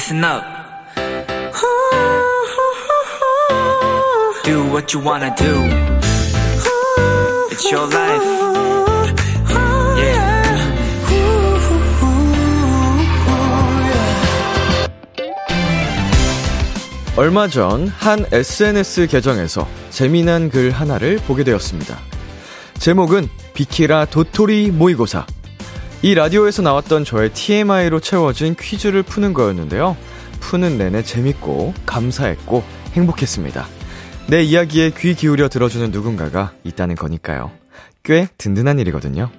listen up. Do what you wanna do. It's your life. Yeah. 얼마 전 한 SNS 계정에서 재미난 글 하나를 보게 되었습니다. 제목은 비키라 도토리 모의고사. 이 라디오에서 나왔던 저의 TMI로 채워진 퀴즈를 푸는 거였는데요. 푸는 내내 재밌고 감사했고 행복했습니다. 내 이야기에 귀 기울여 들어주는 누군가가 있다는 거니까요. 꽤 든든한 일이거든요.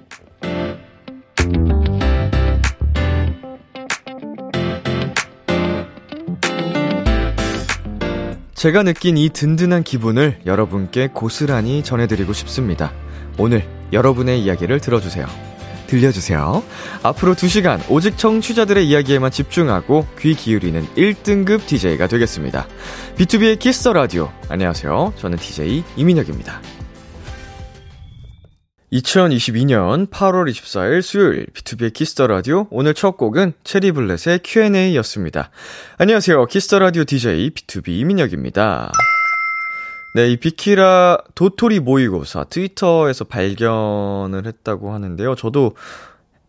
제가 느낀 이 든든한 기분을 여러분께 고스란히 전해드리고 싶습니다. 오늘 여러분의 이야기를 들어주세요. 들려주세요. 앞으로 2시간 오직 청취자들의 이야기에만 집중하고 귀 기울이는 1등급 DJ가 되겠습니다. B2B의 키스터 라디오. 안녕하세요. 저는 DJ 이민혁입니다. 2022년 8월 24일 수요일 B2B의 키스터 라디오 오늘 첫 곡은 체리블렛의 Q&A였습니다. 안녕하세요. 키스터 라디오 DJ B2B 이민혁입니다. 네, 이 비키라 도토리 모의고사 트위터에서 발견을 했다고 하는데요. 저도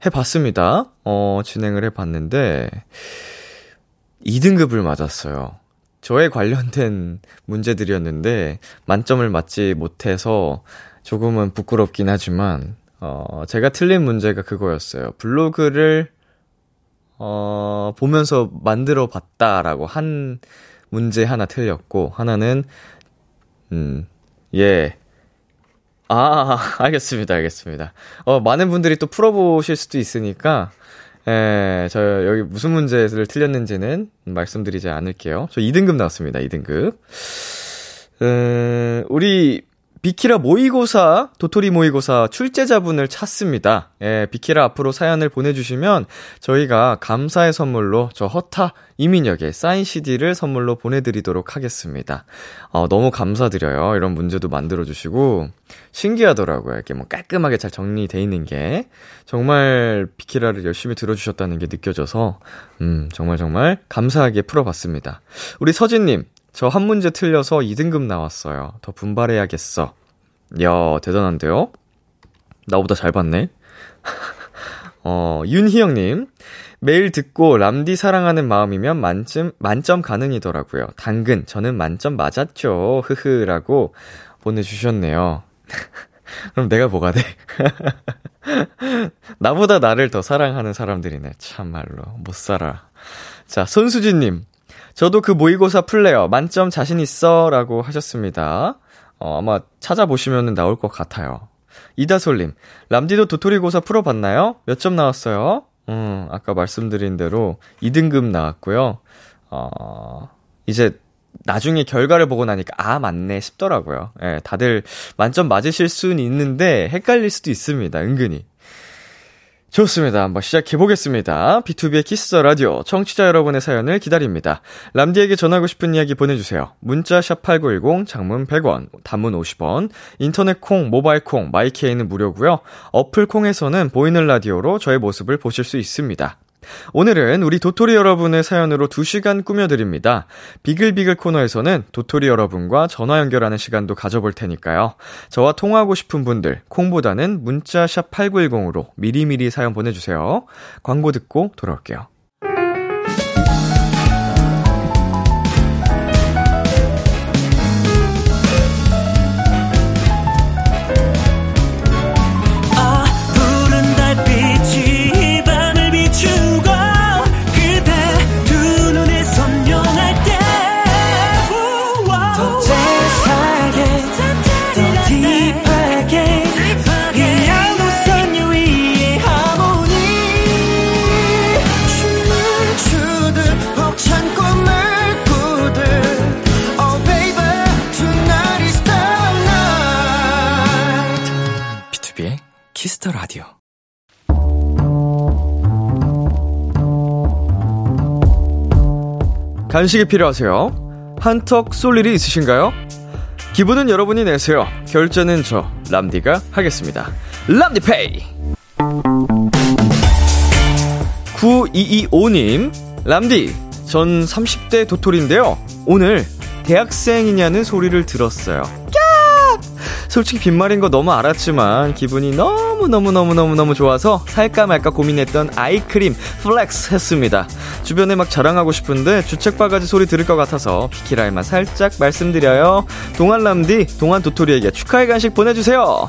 해봤습니다. 어, 진행을 해봤는데, 2등급을 맞았어요. 저에 관련된 문제들이었는데, 만점을 맞지 못해서 조금은 부끄럽긴 하지만, 어, 제가 틀린 문제가 그거였어요. 블로그를, 어, 보면서 만들어 봤다라고 한 문제 하나 틀렸고, 하나는 음, 예. 아, 알겠습니다, 알겠습니다. 어, 많은 분들이 또 풀어보실 수도 있으니까, 예, 저 여기 무슨 문제를 틀렸는지는 말씀드리지 않을게요. 저 2등급 나왔습니다, 2등급. 음, 우리 비키라 모의고사, 도토리 모의고사 출제자분을 찾습니다. 예, 비키라 앞으로 사연을 보내주시면 저희가 감사의 선물로 저 허타 이민혁의 사인 CD를 선물로 보내드리도록 하겠습니다. 어, 너무 감사드려요. 이런 문제도 만들어주시고, 신기하더라고요. 이렇게 뭐 깔끔하게 잘 정리돼 있는 게. 정말 비키라를 열심히 들어주셨다는 게 느껴져서, 음, 정말 정말 감사하게 풀어봤습니다. 우리 서진님, 저 한 문제 틀려서 2등급 나왔어요. 더 분발해야겠어. 야, 대단한데요? 나보다 잘 봤네. 어, 윤희영님. 매일 듣고 람디 사랑하는 마음이면 만점, 만점 가능이더라고요. 당근, 저는 만점 맞았죠. 흐흐 라고 보내주셨네요. 그럼 내가 뭐가 돼? 나보다 나를 더 사랑하는 사람들이네. 참말로. 못 살아. 자, 손수진님. 저도 그 모의고사 플레이어 만점 자신 있어 라고 하셨습니다. 어, 아마 찾아보시면 나올 것 같아요. 이다솔님, 람디도 도토리 고사 풀어봤나요? 몇 점 나왔어요? 음, 아까 말씀드린 대로 2등급 나왔고요. 어, 이제 나중에 결과를 보고 나니까, 아, 맞네 싶더라고요. 예, 다들 만점 맞으실 수는 있는데, 헷갈릴 수도 있습니다, 은근히. 좋습니다. 한번 시작해 보겠습니다. B2B의 키스 라디오 청취자 여러분의 사연을 기다립니다. 람디에게 전하고 싶은 이야기 보내주세요. 문자 샵 8910 장문 100원, 단문 50원, 인터넷 콩, 모바일 콩, 마이케이는 무료고요. 어플 콩에서는 보이는 라디오로 저의 모습을 보실 수 있습니다. 오늘은 우리 도토리 여러분의 사연으로 2시간 꾸며드립니다. 비글비글 코너에서는 도토리 여러분과 전화 연결하는 시간도 가져볼 테니까요. 저와 통화하고 싶은 분들, 콩보다는 문자샵 8910으로 미리미리 사연 보내주세요. 광고 듣고 돌아올게요. 키스 더 라디오. 간식이 필요하세요? 한턱 쏠 일이 있으신가요? 기분은 여러분이 내세요. 결제는 저 람디가 하겠습니다. 람디페이. 9225님, 람디, 전 30대 도토리인데요. 오늘 대학생이냐는 소리를 들었어요. 솔직히 빈말인 거 너무 알았지만 기분이 너무 너무너무너무너무 좋아서 살까 말까 고민했던 eye cream flex 했습니다. 주변에 막 자랑하고 싶은데 주책 바가지 소리 들을 것 같아서 비키라에만 살짝 말씀드려요. 동안 람디, 동안 도토리에게 축하의 간식 보내주세요.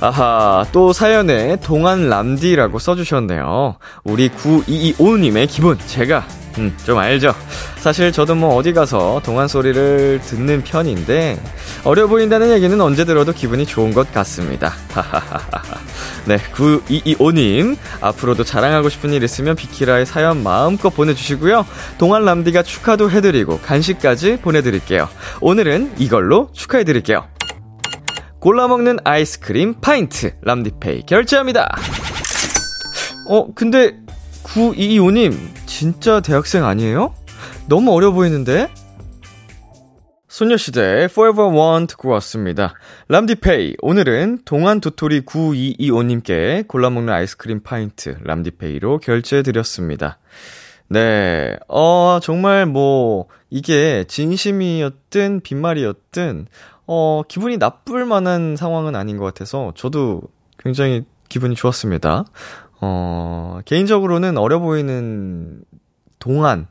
아하, 또 사연에 동안 람디라고 써주셨네요. 우리 9225님의 기분, 제가 음, 좀 알죠. 사실 저도 뭐 어디 가서 동안 소리를 듣는 편인데 어려 보인다는 얘기는 언제 들어도 기분이 좋은 것 같습니다. 네, 9225님 앞으로도 자랑하고 싶은 일 있으면 비키라의 사연 마음껏 보내주시고요. 동안 람디가 축하도 해드리고 간식까지 보내드릴게요. 오늘은 이걸로 축하해드릴게요. 골라 먹는 아이스크림 파인트 람디페이 결제합니다. 어, 근데 9225님 진짜 대학생 아니에요? 너무 어려 보이는데? 소녀시대 Forever One 듣고 왔습니다. 람디페이 오늘은 동안 도토리 9225님께 골라먹는 아이스크림 파인트 람디페이로 결제해드렸습니다. 네, 어, 정말 뭐, 이게 진심이었든 빈말이었든, 어, 기분이 나쁠 만한 상황은 아닌 것 같아서 저도 굉장히 기분이 좋았습니다. 어, 개인적으로는 어려 보이는 동안,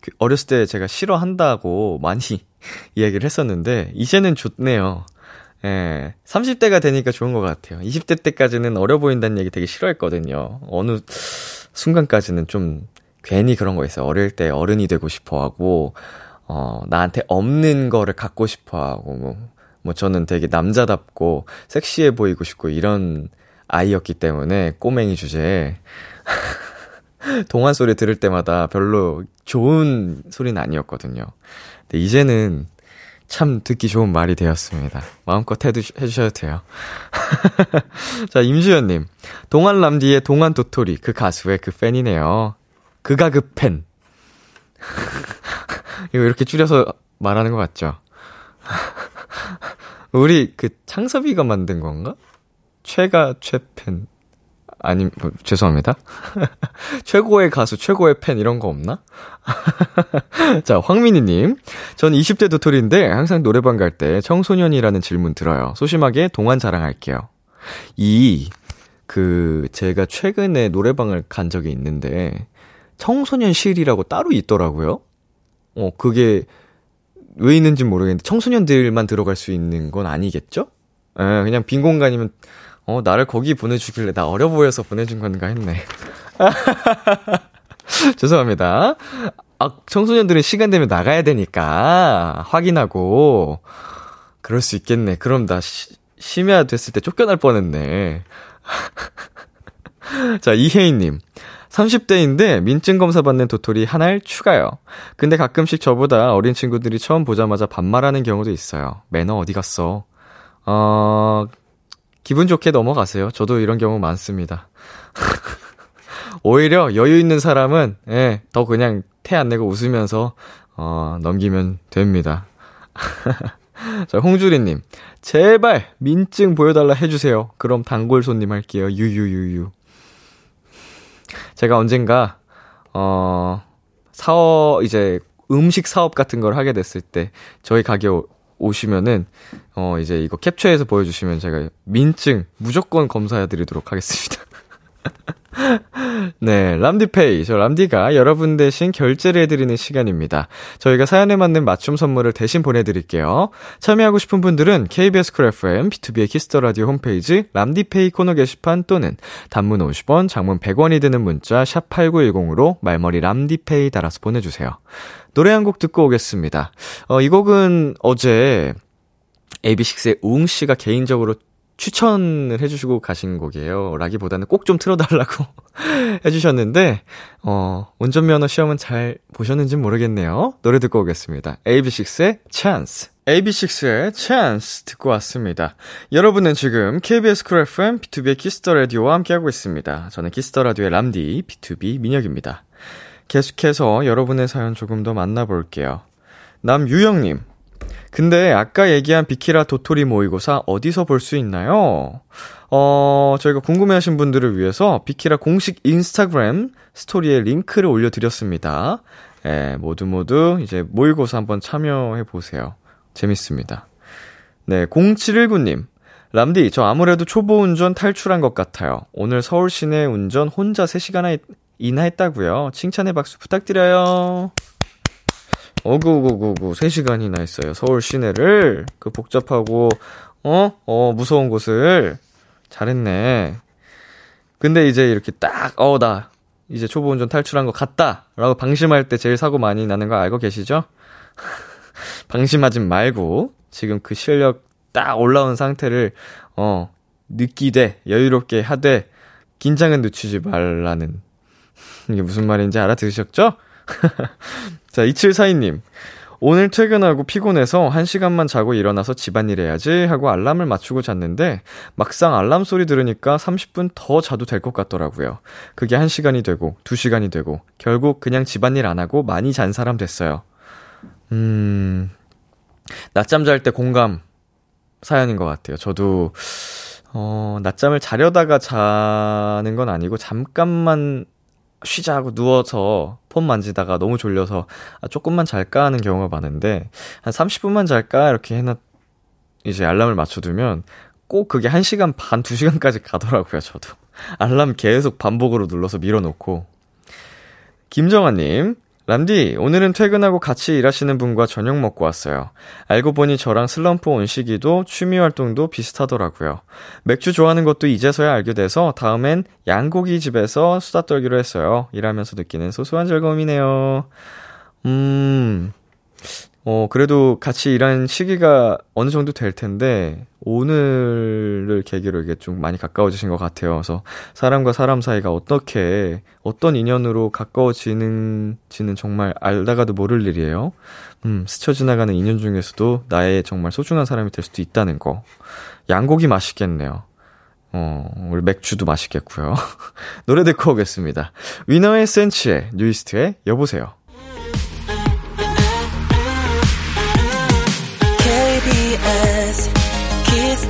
그 어렸을 때 제가 싫어한다고 많이 이야기를 했었는데, 이제는 좋네요. 예, 30대가 되니까 좋은 것 같아요. 20대 때까지는 어려 보인다는 얘기 되게 싫어했거든요. 어느 순간까지는 좀 괜히 그런 거 있어요. 어릴 때 어른이 되고 싶어 하고, 어, 나한테 없는 거를 갖고 싶어 하고, 뭐, 뭐 저는 되게 남자답고 섹시해 보이고 싶고 이런 아이였기 때문에 꼬맹이 주제에 동안 소리 들을 때마다 별로 좋은 소리는 아니었거든요. 근데 이제는 참 듣기 좋은 말이 되었습니다. 마음껏 해주, 해주셔도 돼요. 자, 임주연님. 동안 람디의 동안 도토리, 그 가수의 그 팬이네요. 그가 그 팬. 이거 이렇게 줄여서 말하는 것 같죠? 우리 그 창섭이가 만든 건가? 최가 최팬. 아니, 뭐, 죄송합니다. 최고의 가수, 최고의 팬 이런 거 없나? 자, 황민희님. 전 20대 도토리인데 항상 노래방 갈 때 청소년이라는 질문 들어요. 소심하게 동안 자랑할게요. 이, 그, 제가 최근에 노래방을 간 적이 있는데 청소년실이라고 따로 있더라고요. 어, 그게 왜 있는지 모르겠는데 청소년들만 들어갈 수 있는 건 아니겠죠? 에, 예, 그냥 빈 공간이면 어, 나를 거기 보내주길래 나 어려 보여서 보내준 건가 했네. 죄송합니다. 아, 청소년들은 시간 되면 나가야 되니까 확인하고 그럴 수 있겠네. 그럼 나 시, 심야 됐을 때 쫓겨날 뻔했네. 자, 이혜인님. 30대인데 민증 검사 받는 도토리 한알 추가요. 근데 가끔씩 저보다 어린 친구들이 처음 보자마자 반말하는 경우도 있어요. 매너 어디 갔어? 어, 기분 좋게 넘어가세요. 저도 이런 경우 많습니다. 오히려 여유 있는 사람은, 예, 더 그냥 태 안 내고 웃으면서, 어, 넘기면 됩니다. 자, 홍주리님. 제발, 민증 보여달라 해주세요. 그럼 단골 손님 할게요. 유유유유. 제가 언젠가, 어, 사업, 이제 음식 사업 같은 걸 하게 됐을 때, 저희 가게 오시면은 어 이제 이거 캡처해서 보여주시면 제가 민증 무조건 검사해드리도록 하겠습니다. 네, 람디페이. 저 람디가 여러분 대신 결제를 해드리는 시간입니다. 저희가 사연에 맞는 맞춤 선물을 대신 보내드릴게요. 참여하고 싶은 분들은 KBS 쿨 FM, BTOB의 키스 더 라디오 홈페이지 람디페이 코너 게시판 또는 단문 50원, 장문 100원이 드는 문자 샵 8910으로 말머리 람디페이 달아서 보내주세요. 노래 한 곡 듣고 오겠습니다. 어, 이 곡은 어제 AB6IX의 웅 씨가 개인적으로 추천을 해주시고 가신 곡이에요. 라기보다는 꼭 좀 틀어달라고 해주셨는데, 어, 운전면허 시험은 잘 보셨는지 모르겠네요. 노래 듣고 오겠습니다. AB6IX의 Chance. AB6IX의 Chance 듣고 왔습니다. 여러분은 지금 KBS 쿨 FM, BTOB의 키스 더 라디오와 함께하고 있습니다. 저는 키스 더 라디오의 람디, BTOB 민혁입니다. 계속해서 여러분의 사연 조금 더 만나볼게요. 남유영님, 근데 아까 얘기한 비키라 도토리 모의고사 어디서 볼 수 있나요? 어, 저희가 궁금해하신 분들을 위해서 비키라 공식 인스타그램 스토리에 링크를 올려드렸습니다. 예, 모두 모두 이제 모의고사 한번 참여해 보세요. 재밌습니다. 네, 0719님. 람디, 저 아무래도 초보 운전 탈출한 것 같아요. 오늘 서울 시내 운전 혼자 3시간 이나 했다고요. 칭찬의 박수 부탁드려요. 어구구구구 3시간이나 했어요. 서울 시내를 그 복잡하고 어? 어 무서운 곳을 잘했네. 근데 이제 이렇게 딱 어 나 이제 초보 운전 탈출한 것 같다라고 방심할 때 제일 사고 많이 나는 거 알고 계시죠? 방심하지 말고 지금 그 실력 딱 올라온 상태를 어 느끼되 여유롭게 하되 긴장은 늦추지 말라는 이게 무슨 말인지 알아들으셨죠? 자, 2742님. 오늘 퇴근하고 피곤해서 1시간만 자고 일어나서 집안일 해야지 하고 알람을 맞추고 잤는데 막상 알람 소리 들으니까 30분 더 자도 될 것 같더라고요. 그게 1시간이 되고 2시간이 되고 결국 그냥 집안일 안 하고 많이 잔 사람 됐어요. 음, 낮잠 잘 때 공감 사연인 것 같아요. 저도, 어, 낮잠을 자려다가 자는 건 아니고 잠깐만 쉬자 하고 누워서 폰 만지다가 너무 졸려서 아, 조금만 잘까 하는 경우가 많은데 한 30분만 잘까 이렇게 해놨 이제 알람을 맞춰두면 꼭 그게 1시간 반, 2시간까지 가더라고요, 저도. 알람 계속 반복으로 눌러서 밀어놓고. 김정아님, 람디, 오늘은 퇴근하고 같이 일하시는 분과 저녁 먹고 왔어요. 알고 보니 저랑 슬럼프 온 시기도 취미 활동도 비슷하더라고요. 맥주 좋아하는 것도 이제서야 알게 돼서 다음엔 양고기 집에서 수다 떨기로 했어요. 일하면서 느끼는 소소한 즐거움이네요. 음, 어, 그래도 같이 일한 시기가 어느 정도 될 텐데, 오늘을 계기로 이게 좀 많이 가까워지신 것 같아요. 그래서 사람과 사람 사이가 어떻게, 어떤 인연으로 가까워지는지는 정말 알다가도 모를 일이에요. 음, 스쳐 지나가는 인연 중에서도 나의 정말 소중한 사람이 될 수도 있다는 거. 양고기 맛있겠네요. 어, 우리 맥주도 맛있겠고요. 노래 듣고 오겠습니다. 위너의 센치의 뉴이스트의 여보세요.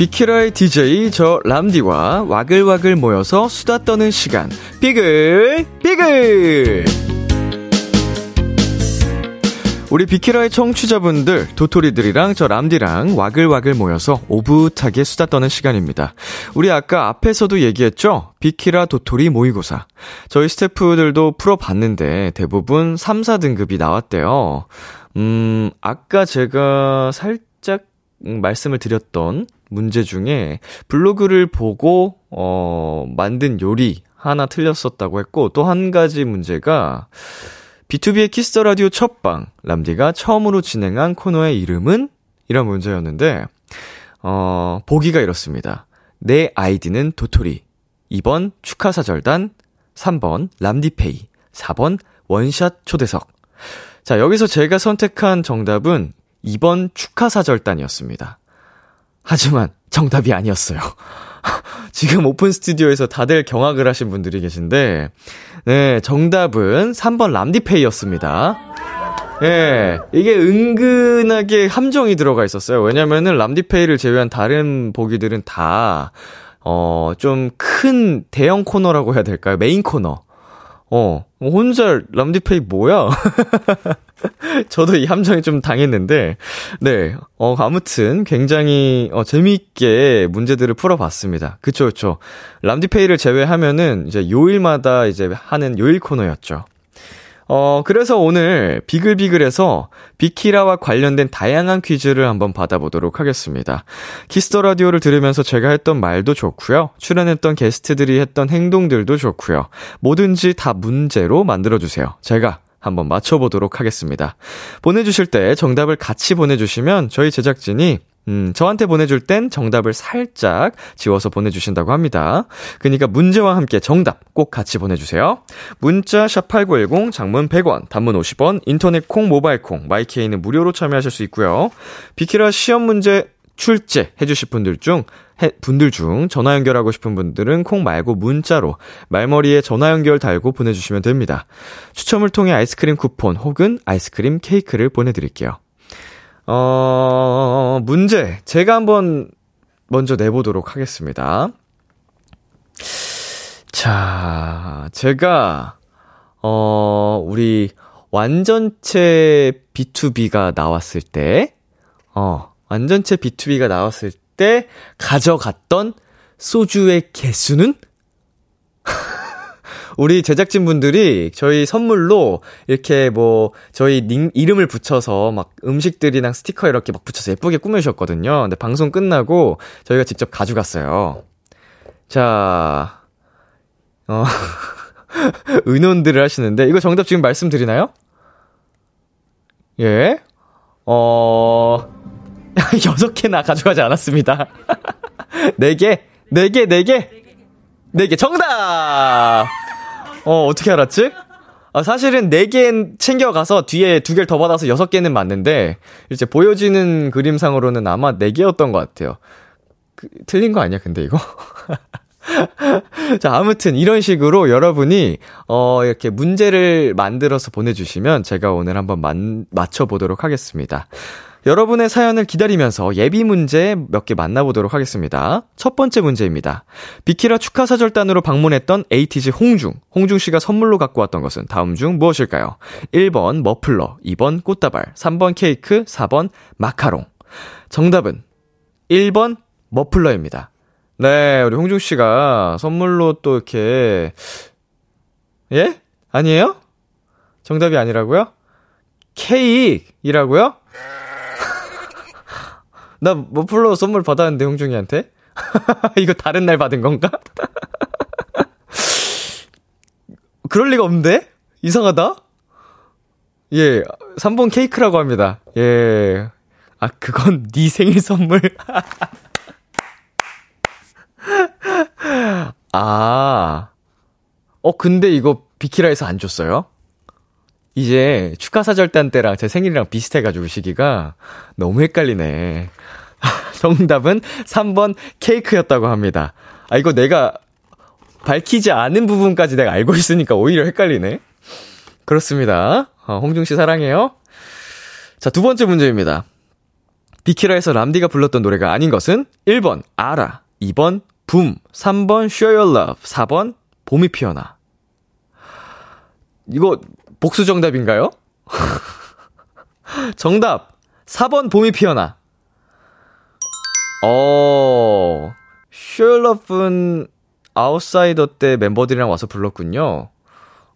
비키라의 DJ 저 람디와 와글와글 모여서 수다 떠는 시간 비글 비글 우리 비키라의 청취자분들 도토리들이랑 저 람디랑 와글와글 모여서 오붓하게 수다 떠는 시간입니다. 우리 아까 앞에서도 얘기했죠? 비키라 도토리 모의고사. 저희 스태프들도 풀어봤는데 대부분 3, 4등급이 나왔대요. 음, 아까 제가 살짝 말씀을 드렸던 문제 중에 블로그를 보고 어 만든 요리 하나 틀렸었다고 했고 또 한 가지 문제가 BTOB의 키스 더 라디오 첫방 람디가 처음으로 진행한 코너의 이름은 이런 문제였는데 어 보기가 이렇습니다. 내 아이디는 도토리 2번 축하사절단 3번 람디페이 4번 원샷 초대석 자 여기서 제가 선택한 정답은 2번 축하사절단이었습니다. 하지만 정답이 아니었어요. 지금 오픈 스튜디오에서 다들 경악을 하신 분들이 계신데, 네, 정답은 3번 람디페이였습니다. 예, 네, 이게 은근하게 함정이 들어가 있었어요. 왜냐면은 람디페이를 제외한 다른 보기들은 다, 어, 좀 큰 대형 코너라고 해야 될까요? 메인 코너. 어, 혼자 람디페이 뭐야? 저도 이 함정에 좀 당했는데, 네, 어, 아무튼 굉장히, 어, 재미있게 문제들을 풀어봤습니다. 그쵸, 그쵸. 람디페이를 제외하면은 이제 요일마다 이제 하는 요일 코너였죠. 어, 그래서 오늘 비글비글에서 비키라와 관련된 다양한 퀴즈를 한번 받아보도록 하겠습니다. 키스 더 라디오를 들으면서 제가 했던 말도 좋고요. 출연했던 게스트들이 했던 행동들도 좋고요. 뭐든지 다 문제로 만들어주세요. 제가 한번 맞춰보도록 하겠습니다. 보내주실 때 정답을 같이 보내주시면 저희 제작진이 음, 저한테 보내줄 땐 정답을 살짝 지워서 보내주신다고 합니다. 그니까 문제와 함께 정답 꼭 같이 보내주세요. 문자 샵8910 장문 100원, 단문 50원, 인터넷 콩, 모바일 콩, 마이케이는 무료로 참여하실 수 있고요. 비키라 시험 문제 출제 해주실 분들 중, 해, 분들 중 전화 연결하고 싶은 분들은 콩 말고 문자로 말머리에 전화 연결 달고 보내주시면 됩니다. 추첨을 통해 아이스크림 쿠폰 혹은 아이스크림 케이크를 보내드릴게요. 어, 문제. 제가 한번 먼저 내보도록 하겠습니다. 자, 제가, 어, 우리 완전체 B2B가 나왔을 때, 어, 완전체 B2B가 나왔을 때 가져갔던 소주의 개수는? 우리 제작진 분들이 저희 선물로 이렇게 뭐 저희 닉, 이름을 붙여서 막 음식들이랑 스티커 이렇게 막 붙여서 예쁘게 꾸며주셨거든요. 근데 방송 끝나고 저희가 직접 가져갔어요. 자, 어, 의논들을 하시는데 이거 정답 지금 말씀드리나요? 예. 어, 여섯 개나 가져가지 않았습니다. 네 개, 네 개, 네 개, 네 개, 정답! 어, 어떻게 알았지? 아, 사실은 4개 챙겨가서 뒤에 2개를 더 받아서 6개는 맞는데, 이제 보여지는 그림상으로는 아마 4개였던 것 같아요. 그, 틀린 거 아니야, 근데 이거? 자, 아무튼 이런 식으로 여러분이, 어, 이렇게 문제를 만들어서 보내주시면 제가 오늘 한번 만, 맞춰보도록 하겠습니다. 여러분의 사연을 기다리면서 예비 문제 몇 개 만나보도록 하겠습니다. 첫 번째 문제입니다. 비키라 축하 사절단으로 방문했던 에이티즈 홍중. 홍중 씨가 선물로 갖고 왔던 것은 다음 중 무엇일까요? 1번 머플러, 2번 꽃다발, 3번 케이크, 4번 마카롱. 정답은 1번 머플러입니다. 네, 우리 홍중 씨가 선물로 또 이렇게, 예? 아니에요? 정답이 아니라고요? 케이크이라고요? 나 머플러 선물 받았는데, 홍중이한테? 이거 다른 날 받은 건가? 그럴 리가 없는데? 이상하다? 예, 3번 케이크라고 합니다. 예. 아, 그건 네 생일 선물. 아. 어, 근데 이거 비키라에서 안 줬어요? 이제 축하사절단 때랑 제 생일이랑 비슷해가지고 시기가 너무 헷갈리네. 정답은 3번 케이크였다고 합니다. 아, 이거 내가 밝히지 않은 부분까지 내가 알고 있으니까 오히려 헷갈리네. 그렇습니다. 어, 홍중 씨 사랑해요. 자, 두 번째 문제입니다. 비키라에서 람디가 불렀던 노래가 아닌 것은 1번 알아, 2번 붐, 3번 Show Your Love, 4번 봄이 피어나. 이거 복수 정답인가요? 정답 4번 봄이 피어나. 어, Love는 아웃사이더 때 멤버들이랑 와서 불렀군요.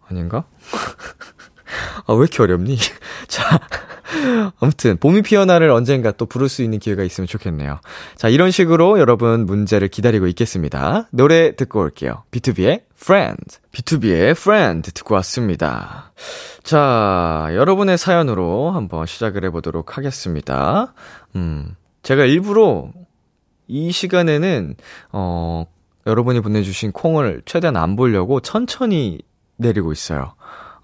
아닌가? 아, 왜 이렇게 어렵니? 자, 아무튼, 봄이 피어나를 언젠가 또 부를 수 있는 기회가 있으면 좋겠네요. 자, 이런 식으로 여러분 문제를 기다리고 있겠습니다. 노래 듣고 올게요. B2B의 Friend. B2B의 Friend 듣고 왔습니다. 자, 여러분의 사연으로 한번 시작을 해보도록 하겠습니다. 음, 제가 일부러 이 시간에는, 어, 여러분이 보내주신 콩을 최대한 안 보려고 천천히 내리고 있어요.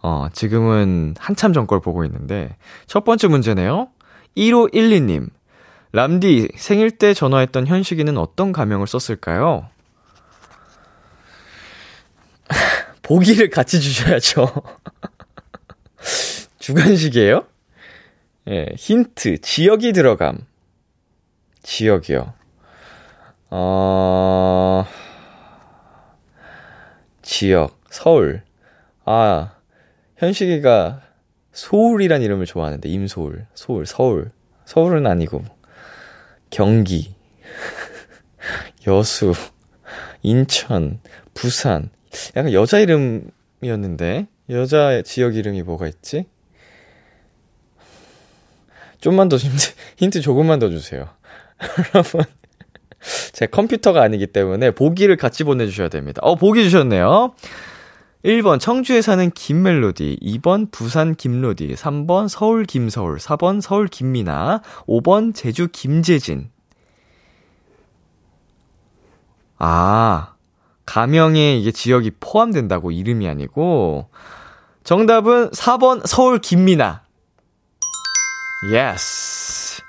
어, 지금은 한참 전 걸 보고 있는데, 첫 번째 문제네요. 1512님. 람디, 생일 때 전화했던 현식이는 어떤 가명을 썼을까요? 보기를 같이 주셔야죠. 주간식이에요? 예, 힌트, 지역이 들어감. 지역이요. 어, 지역, 서울. 아, 현식이가 소울이란 이름을 좋아하는데, 임소울, 소울, 서울. 서울은 아니고, 경기, 여수, 인천, 부산. 약간 여자 이름이었는데, 여자 지역 이름이 뭐가 있지? 좀만 더 힌트, 힌트 조금만 더 주세요. 여러분. 제 컴퓨터가 아니기 때문에 보기를 같이 보내주셔야 됩니다. 어, 보기 주셨네요. 1번 청주에 사는 김멜로디, 2번 부산 김로디, 3번 서울 김서울, 4번 서울 김미나, 5번 제주 김재진. 아, 가명에 이게 지역이 포함된다고 이름이 아니고, 정답은 4번 서울 김미나. Yes.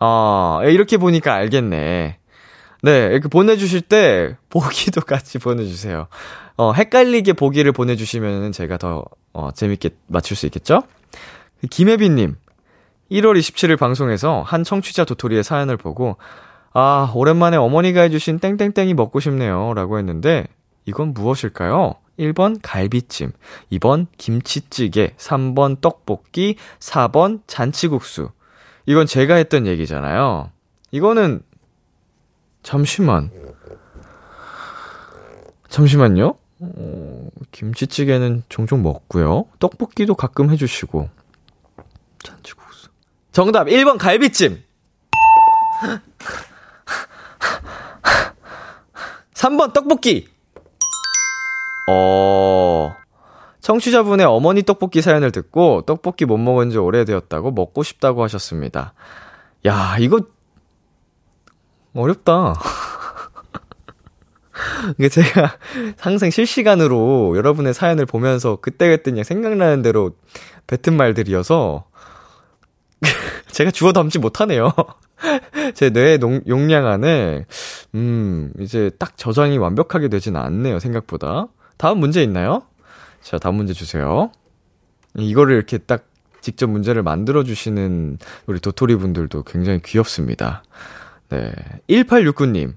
어, 이렇게 보니까 알겠네. 네, 이렇게 보내주실 때, 보기도 같이 보내주세요. 어, 헷갈리게 보기를 보내주시면 제가 더, 어, 재밌게 맞출 수 있겠죠? 김혜빈님, 1월 27일 방송에서 한 청취자 도토리의 사연을 보고, 아, 오랜만에 어머니가 해주신 땡땡땡이 먹고 싶네요. 라고 했는데, 이건 무엇일까요? 1번 갈비찜, 2번 김치찌개, 3번 떡볶이, 4번 잔치국수. 이건 제가 했던 얘기잖아요. 이거는, 잠시만. 잠시만요. 어, 김치찌개는 종종 먹고요. 떡볶이도 가끔 해 주시고. 잔치국수. 정답 1번 갈비찜. 3번 떡볶이. 어, 청취자분의 어머니 떡볶이 사연을 듣고 떡볶이 못 먹은 지 오래되었다고 먹고 싶다고 하셨습니다. 야, 이거 어렵다. 이게 제가 항상 실시간으로 여러분의 사연을 보면서 그때그때 그냥 생각나는 대로 뱉은 말들이어서 제가 주워 담지 못하네요. 제 뇌의 농, 용량 안에, 음, 이제 딱 저장이 완벽하게 되진 않네요, 생각보다. 다음 문제 있나요? 자, 다음 문제 주세요. 이거를 이렇게 딱 직접 문제를 만들어주시는 우리 도토리 분들도 굉장히 귀엽습니다. 네. 1869님.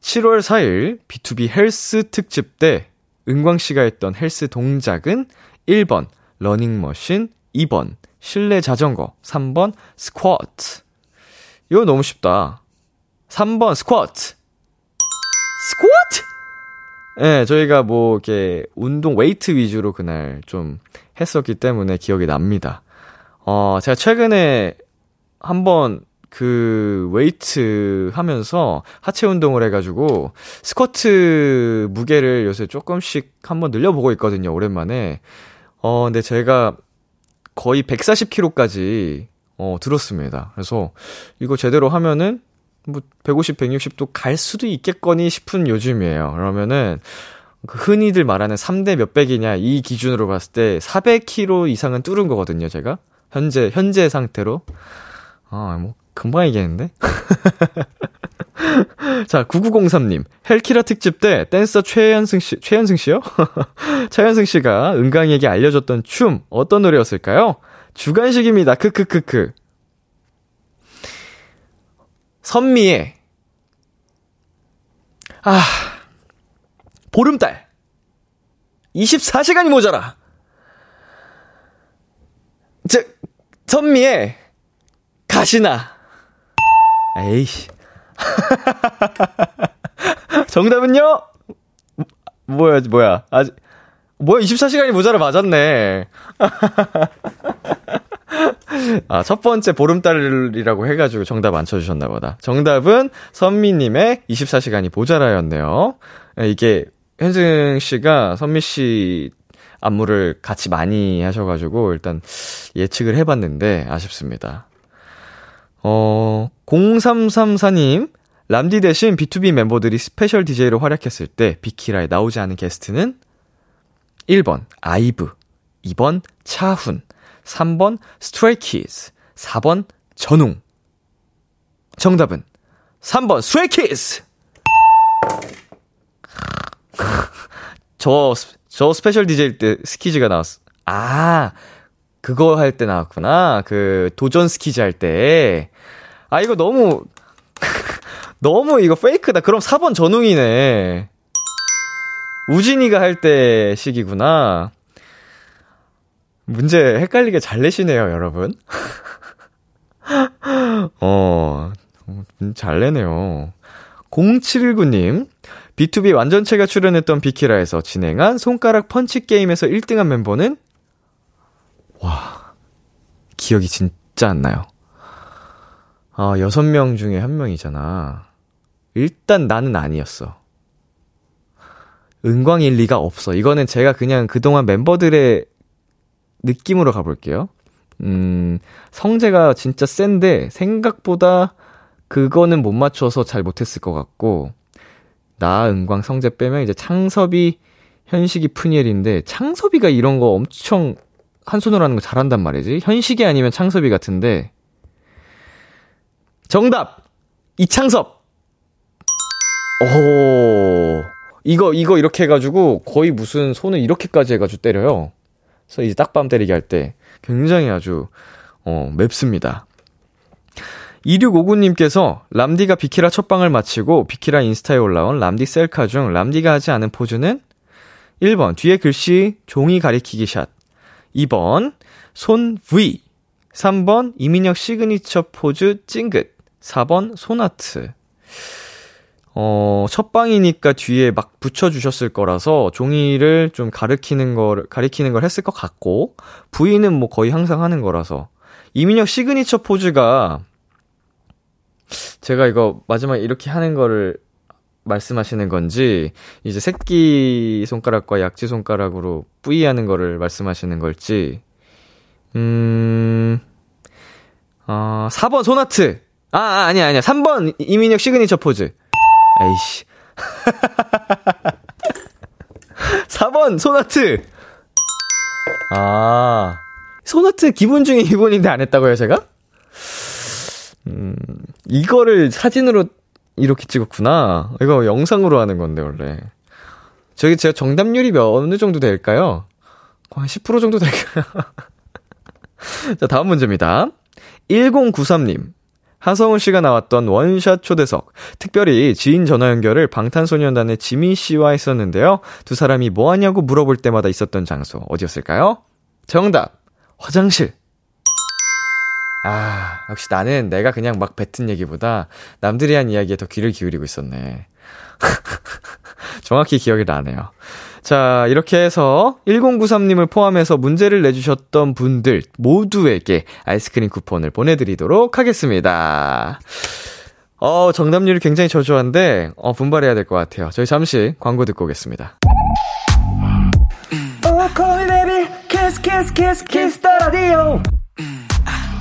7월 4일 B2B 헬스 특집 때 은광 씨가 했던 헬스 동작은 1번 러닝머신, 2번 실내 자전거, 3번 스쿼트. 이거 너무 쉽다. 3번 스쿼트. 스쿼트! 예, 네, 저희가 뭐, 이렇게, 운동, 웨이트 위주로 그날 좀 했었기 때문에 기억이 납니다. 어, 제가 최근에 한번 그 웨이트 하면서 하체 운동을 해가지고 스쿼트 무게를 요새 조금씩 한번 늘려보고 있거든요, 오랜만에. 어, 근데 제가 거의 140kg까지 어, 들었습니다. 그래서 이거 제대로 하면은 뭐 150, 160도 갈 수도 있겠거니 싶은 요즘이에요. 그러면은 그 흔히들 말하는 3대 몇백이냐 이 기준으로 봤을 때 400kg 이상은 뚫은 거거든요, 제가. 현재 현재 상태로. 아, 뭐 금방 이기겠는데? 자, 9903님. 헬키라 특집 때 댄서 최현승 씨, 최현승 씨요? 최현승 씨가 은강이에게 알려줬던 춤, 어떤 노래였을까요? 주간식입니다. 크크크크. 선미의, 아, 보름달. 24시간이 모자라. 저, 선미의, 가시나. 에이씨. 정답은요? 뭐야, 뭐야. 아직, 뭐야, 24시간이 모자라 맞았네. 아, 첫 번째 보름달이라고 해가지고 정답 안 쳐주셨나 보다. 정답은 선미님의 24시간이 모자라였네요. 예, 이게, 현승 씨가 선미 씨 안무를 같이 많이 하셔가지고, 일단 예측을 해봤는데, 아쉽습니다. 어, 0334님, 람디 대신 BTOB 멤버들이 special DJ로 활약했을 때 비키라에 나오지 않은 게스트는 1번 아이브, 2번 차훈, 3번 스트레이 키즈, 4번 전웅. 정답은 3번 스트레이 키즈! 저, 저 special DJ 때 스키즈가 나왔어. 아, 그거 할 때 나왔구나. 그 도전 스키즈 할 때. 아, 이거 너무, 너무 이거 fake다. 그럼 4번 전웅이네. 우진이가 할 때 시기구나. 문제 헷갈리게 잘 내시네요, 여러분. 어, 잘 내네요. 0719님, B2B 완전체가 출연했던 비키라에서 진행한 손가락 펀치 게임에서 1등한 멤버는 와, 기억이 진짜 안 나요. 아, 여섯 명 중에 한 명이잖아. 일단 나는 아니었어. 은광일 리가 없어. 이거는 제가 그냥 그동안 멤버들의 느낌으로 가볼게요. 음, 성재가 진짜 센데, 생각보다 그거는 못 맞춰서 잘 못했을 것 같고, 나, 은광, 성재 빼면 이제 창섭이, 현식이, 푸니엘인데, 창섭이가 이런 거 엄청 한 손으로 하는 거 잘한단 말이지. 현식이 아니면 창섭이 같은데, 정답! 이창섭! 오, 이거, 이거 이렇게 해가지고 거의 무슨 손을 이렇게까지 해가지고 때려요. 그래서 이제 딱밤 때리기 할 때 굉장히 아주, 어, 맵습니다. 2659님께서 람디가 비키라 첫방을 마치고 비키라 인스타에 올라온 람디 셀카 중 람디가 하지 않은 포즈는? 1번 뒤에 글씨 종이 가리키기 샷. 2번 손 V. 3번 이민혁 시그니처 포즈 찡긋. 4번 손하트 어, 첫 방이니까 뒤에 막 붙여주셨을 거라서 종이를 좀 가리키는 걸, 가리키는 걸 했을 것 같고, V는 뭐 거의 항상 하는 거라서. 이민혁 시그니처 포즈가 제가 이거 마지막에 이렇게 하는 거를 말씀하시는 건지, 이제 새끼 손가락과 약지 손가락으로 브이 하는 거를 말씀하시는 걸지, 음, 어, 4번 손하트! 아, 아 아니야, 아니야. 3번 이민혁 시그니처 포즈. 에이씨. 4번 손하트! 아, 손하트 기본 중에 기본인데 안 했다고요, 제가? 음, 이거를 사진으로 이렇게 찍었구나. 이거 영상으로 하는 건데, 원래. 저기 제가 정답률이 몇, 어느 정도 될까요? 한 10% 정도 될까요? 자, 다음 문제입니다. 1093님. 하성훈 씨가 나왔던 원샷 초대석. 특별히 지인 전화 연결을 방탄소년단의 지민 씨와 했었는데요. 두 사람이 뭐 하냐고 물어볼 때마다 있었던 장소. 어디였을까요? 정답. 화장실. 아, 역시 나는 내가 그냥 막 뱉은 얘기보다 남들이 한 이야기에 더 귀를 기울이고 있었네. 정확히 기억이 나네요. 자, 이렇게 해서 1093님을 포함해서 문제를 내주셨던 분들 모두에게 아이스크림 쿠폰을 보내드리도록 하겠습니다. 어, 정답률이 굉장히 저조한데, 어, 분발해야 될 것 같아요. 저희 잠시 광고 듣고 오겠습니다.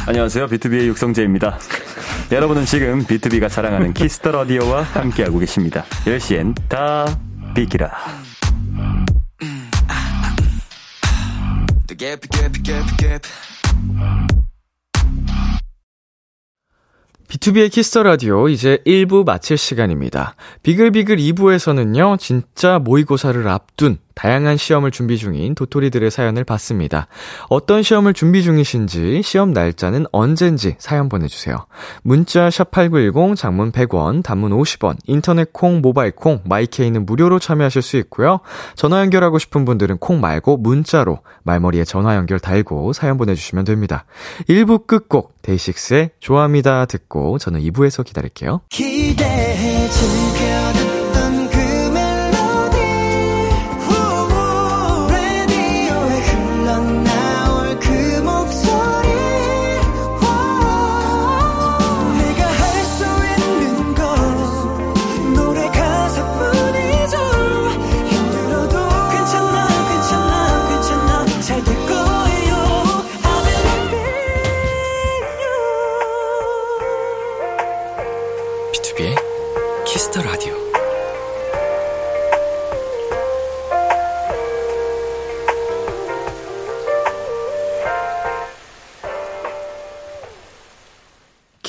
안녕하세요. 비투비의 육성재입니다. 여러분은 지금 비투비가 자랑하는 Kiss the Radio와 함께하고 계십니다. 10시엔 다 비키라. B2B의 키스터 라디오 이제 1부 마칠 시간입니다. 비글비글 2부에서는요, 진짜 모의고사를 앞둔 다양한 시험을 준비 중인 도토리들의 사연을 봤습니다. 어떤 시험을 준비 중이신지, 시험 날짜는 언젠지 사연 보내주세요. 문자 샵8910, 장문 100원, 단문 50원, 인터넷 콩, 모바일 콩, 마이케이는 무료로 참여하실 수 있고요. 전화 연결하고 싶은 분들은 콩 말고 문자로 말머리에 전화 연결 달고 사연 보내주시면 됩니다. 1부 끝곡 데이식스의 좋아합니다 듣고 저는 2부에서 기다릴게요. 기대해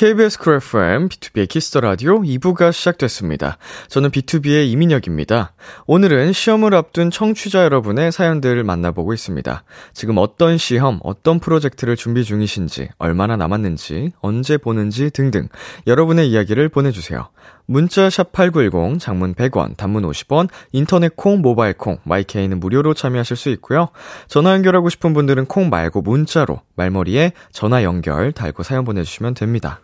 KBS 쿨 FM, B2B의 키스터 라디오 2부가 시작됐습니다. 저는 B2B의 이민혁입니다. 오늘은 시험을 앞둔 청취자 여러분의 사연들을 만나보고 있습니다. 지금 어떤 시험, 어떤 프로젝트를 준비 중이신지, 얼마나 남았는지, 언제 보는지 등등 여러분의 이야기를 보내주세요. 문자 샵 8910, 장문 100원, 단문 50원, 인터넷 콩, 모바일 콩, 마이케이는 무료로 참여하실 수 있고요. 전화 연결하고 싶은 분들은 콩 말고 문자로 말머리에 전화 연결 달고 사연 보내주시면 됩니다.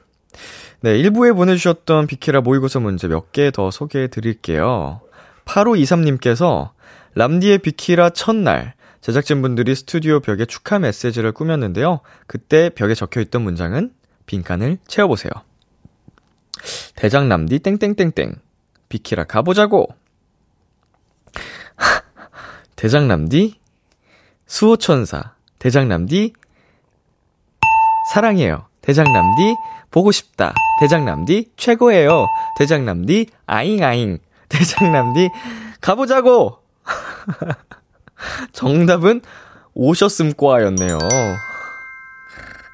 네, 1부에 보내주셨던 비키라 모의고사 문제 몇 개 더 소개해 드릴게요. 8523님께서 람디의 비키라 첫날, 제작진분들이 스튜디오 벽에 축하 메시지를 꾸몄는데요. 그때 벽에 적혀 있던 문장은 빈칸을 채워보세요. 대장남디 땡땡땡땡. 비키라 가보자고. 대장남디 수호천사. 대장남디 사랑해요. 대장남디 보고 싶다. 대장남디 최고예요. 대장남디 아잉아잉. 대장남디 가보자고. 정답은 오셨음과였네요.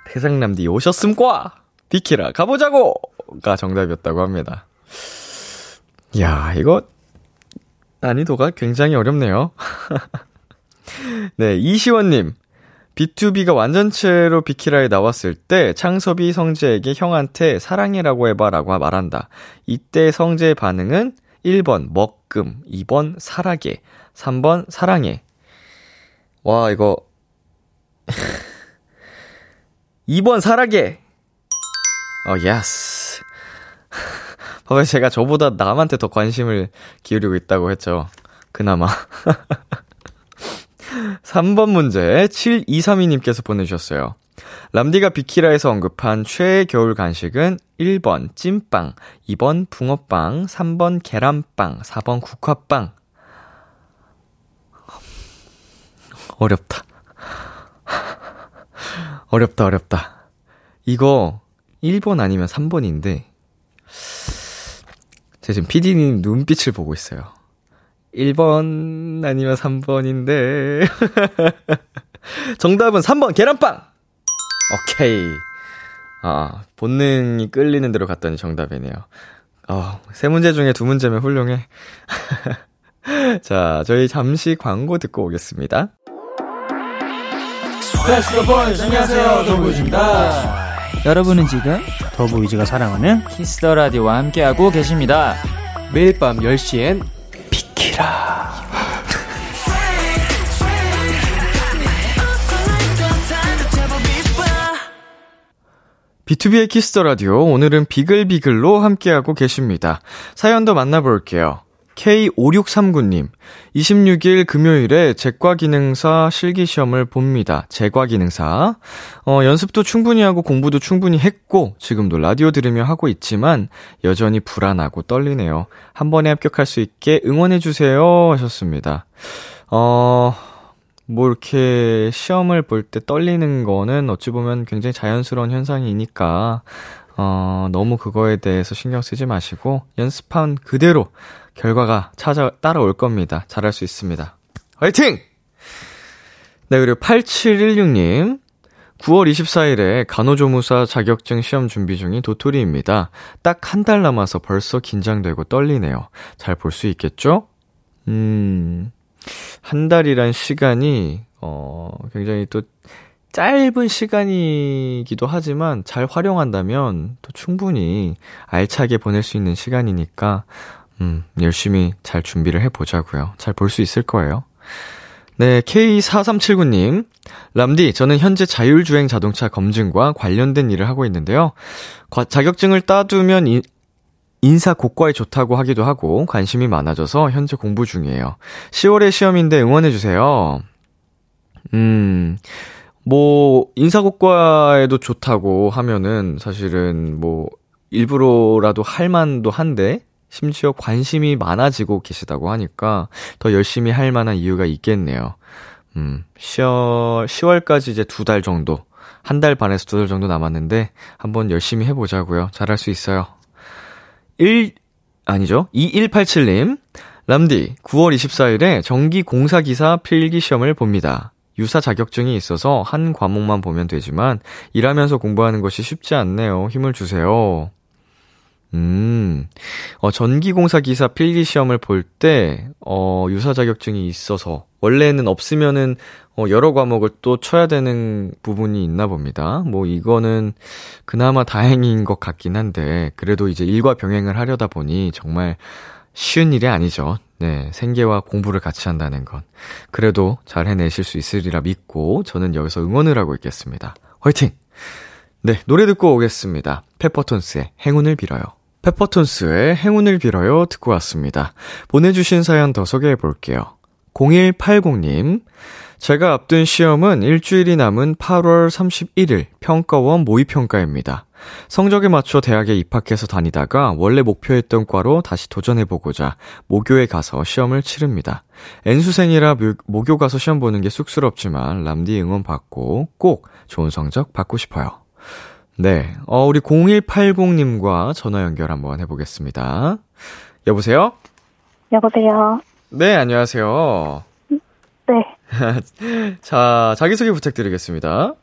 대장남디 오셨음과. 비키라 가보자고. 5가 정답이었다고 합니다. 야, 이거 난이도가 굉장히 어렵네요. 네, 이시원님. BTOB가 완전체로 비키라에 나왔을 때 창섭이 성재에게 형한테 사랑해라고 해봐라고 말한다. 이때 성재의 반응은 1번 먹금, 2번 사라게, 3번 사랑해. 와, 이거 2번 사라게. 어, yes. 봐봐요, 제가 저보다 남한테 더 관심을 기울이고 있다고 했죠. 그나마. 3번 문제 7232님께서 보내주셨어요. 람디가 비키라에서 언급한 최애 겨울 간식은 1번 찐빵, 2번 붕어빵, 3번 계란빵, 4번 국화빵. 어렵다. 어렵다, 어렵다. 이거 1번 아니면 3번인데, 제가 지금 PD님 눈빛을 보고 있어요. 1번 아니면 3번인데. 정답은 3번, 계란빵! 오케이. 아, 본능이 끌리는 대로 갔더니 정답이네요. 어, 세 문제 중에 두 문제면 훌륭해. 자, 저희 잠시 광고 듣고 오겠습니다. 안녕하세요, 더보이즈입니다. 여러분은 지금 더보이즈가 사랑하는 Kiss the Radio와 함께하고 계십니다. 매일 밤 10시엔 비키라. B2B의 키스터 라디오 오늘은 비글비글로 함께하고 계십니다. 사연도 만나볼게요. K5639님, 26일 금요일에 제과기능사 실기시험을 봅니다. 제과기능사. 어, 연습도 충분히 하고 공부도 충분히 했고, 지금도 라디오 들으며 하고 있지만, 여전히 불안하고 떨리네요. 한 번에 합격할 수 있게 응원해주세요. 하셨습니다. 어, 뭐 이렇게 시험을 볼 때 떨리는 거는 어찌 보면 굉장히 자연스러운 현상이니까, 어, 너무 그거에 대해서 신경 쓰지 마시고, 연습한 그대로 결과가 찾아, 따라올 겁니다. 잘할 수 있습니다. 화이팅! 네, 그리고 8716님. 9월 24일에 간호조무사 자격증 시험 준비 중인 도토리입니다. 딱 한 달 남아서 벌써 긴장되고 떨리네요. 잘 볼 수 있겠죠? 음, 한 달이란 시간이, 어, 굉장히 또 짧은 시간이기도 하지만 잘 활용한다면 또 충분히 알차게 보낼 수 있는 시간이니까, 음, 열심히 잘 준비를 해 보자고요. 잘 볼 수 있을 거예요. 네, K4379님. 람디, 저는 현재 자율주행 자동차 검증과 관련된 일을 하고 있는데요. 과, 자격증을 따두면 이, 인사 고과에 좋다고 하기도 하고 관심이 많아져서 현재 공부 중이에요. 10월에 시험인데 응원해주세요. 음, 뭐, 인사고과에도 좋다고 하면은 사실은 뭐, 일부러라도 할 만도 한데, 심지어 관심이 많아지고 계시다고 하니까 더 열심히 할 만한 이유가 있겠네요. 음, 10월, 10월까지 이제 두 달 정도, 한 달 반에서 두 달 정도 남았는데, 한번 열심히 해보자고요. 잘할 수 있어요. 1, 아니죠. 2187님. 람디, 9월 24일에 전기 공사기사 필기 시험을 봅니다. 유사 자격증이 있어서 한 과목만 보면 되지만 일하면서 공부하는 것이 쉽지 않네요. 힘을 주세요. 음, 어, 전기공사 기사 필기 시험을 볼 때, 어, 유사 자격증이 있어서, 원래는 없으면은, 어, 여러 과목을 또 쳐야 되는 부분이 있나 봅니다. 뭐, 이거는 그나마 다행인 것 같긴 한데, 그래도 이제 일과 병행을 하려다 보니 정말 쉬운 일이 아니죠. 네, 생계와 공부를 같이 한다는 건. 그래도 잘 해내실 수 있으리라 믿고, 저는 여기서 응원을 하고 있겠습니다. 화이팅! 네, 노래 듣고 오겠습니다. 페퍼톤스의 행운을 빌어요. 페퍼톤스의 행운을 빌어요 듣고 왔습니다. 보내주신 사연 더 소개해 볼게요. 0180님, 제가 앞둔 시험은 일주일이 남은 8월 31일 평가원 모의평가입니다. 성적에 맞춰 대학에 입학해서 다니다가 원래 목표했던 과로 다시 도전해보고자 모교에 가서 시험을 치릅니다. N수생이라 모교 가서 시험 보는 게 쑥스럽지만 람디 응원 받고 꼭 좋은 성적 받고 싶어요. 네. 어, 우리 0180님과 전화 연결 한번 해보겠습니다. 여보세요? 여보세요? 네, 안녕하세요. 네. 자, 자기소개 부탁드리겠습니다.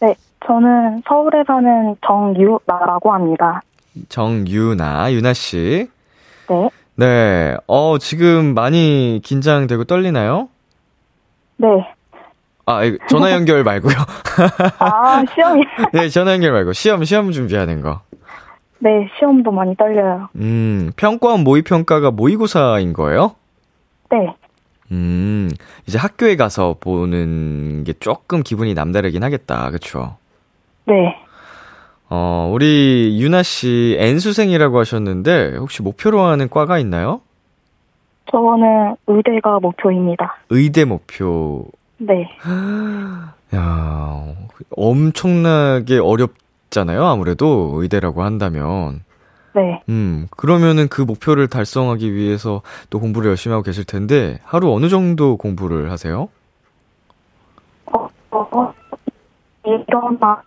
네. 저는 서울에 사는 정유나라고 합니다. 정유나, 유나씨. 네. 네, 어, 지금 많이 긴장되고 떨리나요? 네. 아, 전화 연결 말고요. 아, 시험이. 네, 전화 연결 말고. 시험, 시험 준비하는 거. 네, 시험도 많이 떨려요. 음, 평가원 모의 평가가 모의고사인 거예요? 네. 음, 이제 학교에 가서 보는 게 조금 기분이 남다르긴 하겠다. 그쵸? 네. 어, 우리 유나 씨 N수생이라고 하셨는데 혹시 목표로 하는 과가 있나요? 저는 의대가 목표입니다. 의대 목표. 네. 야, 엄청나게 어렵잖아요. 아무래도 의대라고 한다면. 네. 음, 그러면은 그 목표를 달성하기 위해서 또 공부를 열심히 하고 계실 텐데 하루 어느 정도 공부를 하세요? 어, 어, 일어나서,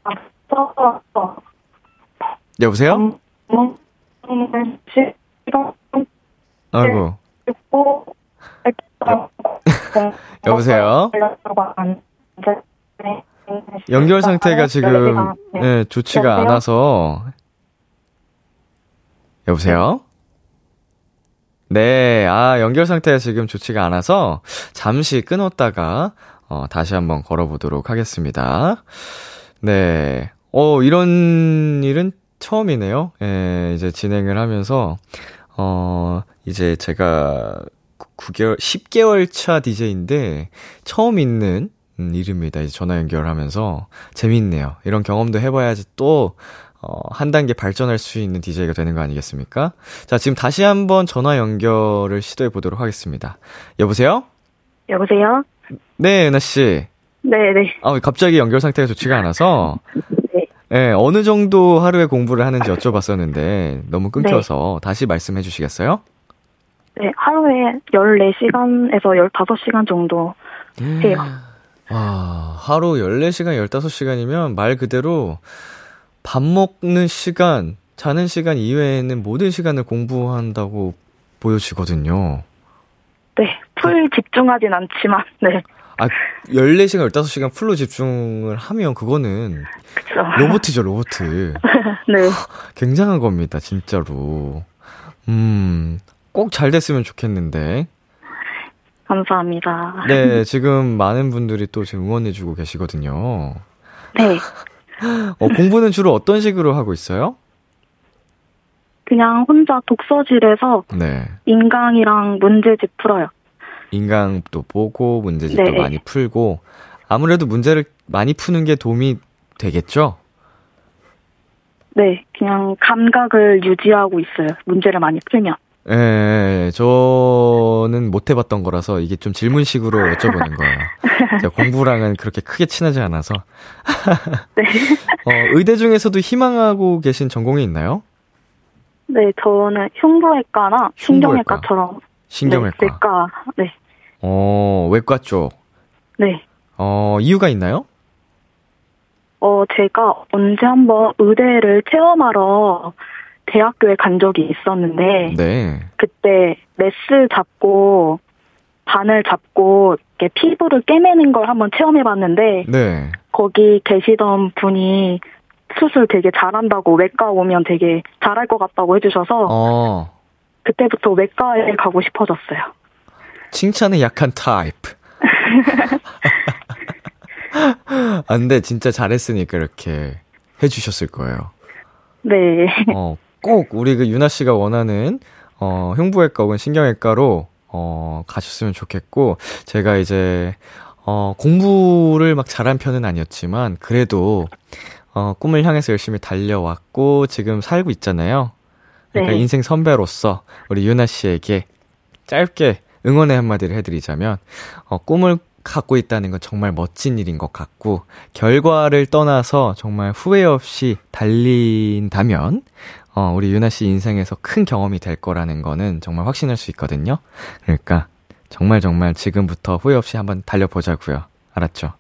여보세요? 음, 시간 아이고. 여보세요? 연결 상태가 지금 예, 좋지가 여보세요? 않아서 여보세요? 네, 아 연결 상태가 지금 좋지가 않아서 잠시 끊었다가 어, 다시 한번 걸어보도록 하겠습니다. 네, 어 이런 일은 처음이네요. 예, 이제 진행을 하면서 어 이제 제가 9개월, 10개월 차 DJ인데 처음 있는 음, 일입니다. 이제 전화 연결하면서 재밌네요. 이런 경험도 해봐야지 또 어, 한 단계 발전할 수 있는 DJ가 되는 거 아니겠습니까? 자, 지금 다시 한번 전화 연결을 시도해 보도록 하겠습니다. 여보세요? 여보세요? 네, 은하 씨. 네네. 아, 갑자기 연결 상태가 좋지가 않아서 네. 네, 어느 정도 하루에 공부를 하는지 여쭤봤었는데 너무 끊겨서 다시 말씀해 주시겠어요? 네, 하루에 14시간에서 15시간 정도 해요. 와, 하루 14시간, 15시간이면 말 그대로 밥 먹는 시간, 자는 시간 이외에는 모든 시간을 공부한다고 보여지거든요. 네, full 집중하진 않지만, 네, 아, 14시간, 15시간 full로 집중을 하면 그거는 그쵸. 로보트죠, 로보트. 네, 굉장한 겁니다, 진짜로. 음, 꼭 잘 됐으면 좋겠는데. 감사합니다. 네, 지금 많은 분들이 또 지금 응원해주고 계시거든요. 네, 어, 공부는 주로 어떤 식으로 하고 있어요? 그냥 혼자 독서실에서 네. 인강이랑 문제집 풀어요. 인강도 보고 문제집도 네. 많이 풀고 아무래도 문제를 많이 푸는 게 도움이 되겠죠? 네, 그냥 감각을 유지하고 있어요. 문제를 많이 풀면. 예, 저는 못 해봤던 거라서 이게 좀 질문식으로 여쭤보는 거예요. 제가 공부랑은 그렇게 크게 친하지 않아서. 네, 어, 의대 중에서도 희망하고 계신 전공이 있나요? 네, 저는 흉부외과나 신경외과처럼. 신경외과. 네, 외과. 네, 어, 외과 쪽. 네. 어, 이유가 있나요? 어, 제가 언제 한번 의대를 체험하러 대학교에 간 적이 있었는데, 네. 그때 메스 잡고, 바늘 잡고, 이렇게 피부를 꿰매는 걸 한번 체험해봤는데, 네. 거기 계시던 분이 수술 되게 잘한다고 외과 오면 되게 잘할 것 같다고 해주셔서, 어, 그때부터 외과에 가고 싶어졌어요. 칭찬에 약한 타입. 아, 근데 진짜 잘했으니까 이렇게 해주셨을 거예요. 네. 어, 꼭 우리 그 유나 씨가 원하는 어, 흉부외과 혹은 신경외과로 어, 가셨으면 좋겠고 제가 이제 어, 공부를 막 잘한 편은 아니었지만 그래도 어, 꿈을 향해서 열심히 달려왔고 지금 살고 있잖아요. 그러니까 네. 인생 선배로서 우리 유나 씨에게 짧게 응원의 한마디를 해드리자면 어, 꿈을 갖고 있다는 건 정말 멋진 일인 것 같고 결과를 떠나서 정말 후회 없이 달린다면 어, 우리 유나 씨 인생에서 큰 경험이 될 거라는 거는 정말 확신할 수 있거든요. 그러니까 정말 정말 지금부터 후회 없이 한번 달려보자고요. 알았죠?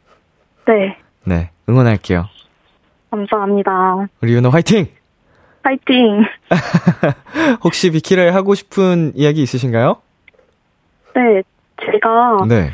네. 네, 응원할게요. 감사합니다. 우리 유나 화이팅! 파이팅! 혹시 비키라에 하고 싶은 이야기 있으신가요? 네. 제가, 네.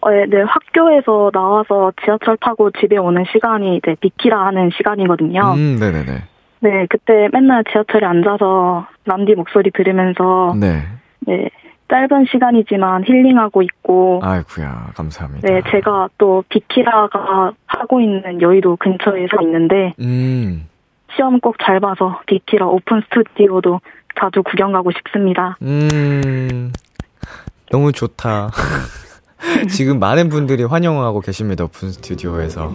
어, 네, 학교에서 나와서 지하철 타고 집에 오는 시간이 이제 비키라 하는 시간이거든요. 음, 네네네. 네, 그때 맨날 지하철에 앉아서 람디 목소리 들으면서 네. 네, 짧은 시간이지만 힐링하고 있고 아이구야, 감사합니다. 네, 제가 또 비키라가 하고 있는 여의도 근처에서 있는데 음, 시험 꼭 잘 봐서 비키라 오픈 스튜디오도 자주 구경 가고 싶습니다. 음, 너무 좋다. 지금 많은 분들이 환영하고 계십니다, 오픈 스튜디오에서.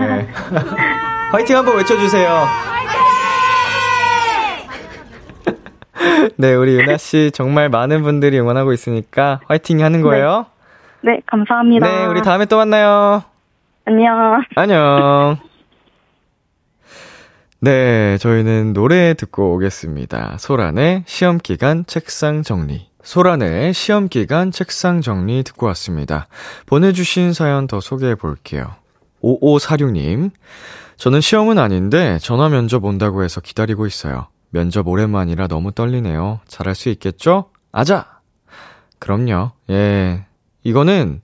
네. 화이팅 한번 외쳐주세요. 네, 우리 유나 씨 정말 많은 분들이 응원하고 있으니까 화이팅 하는 거예요. 네, 감사합니다. 네, 우리 다음에 또 만나요. 안녕. 안녕. 네, 저희는 노래 듣고 오겠습니다. 소란의 시험 기간 책상 정리. 소란의 시험 기간 책상 정리 듣고 왔습니다. 보내주신 사연 더 소개해 볼게요. 5546님. 저는 시험은 아닌데 전화 면접 온다고 해서 기다리고 있어요. 면접 오랜만이라 너무 떨리네요. 잘할 수 있겠죠? 아자! 그럼요. 예. 이거는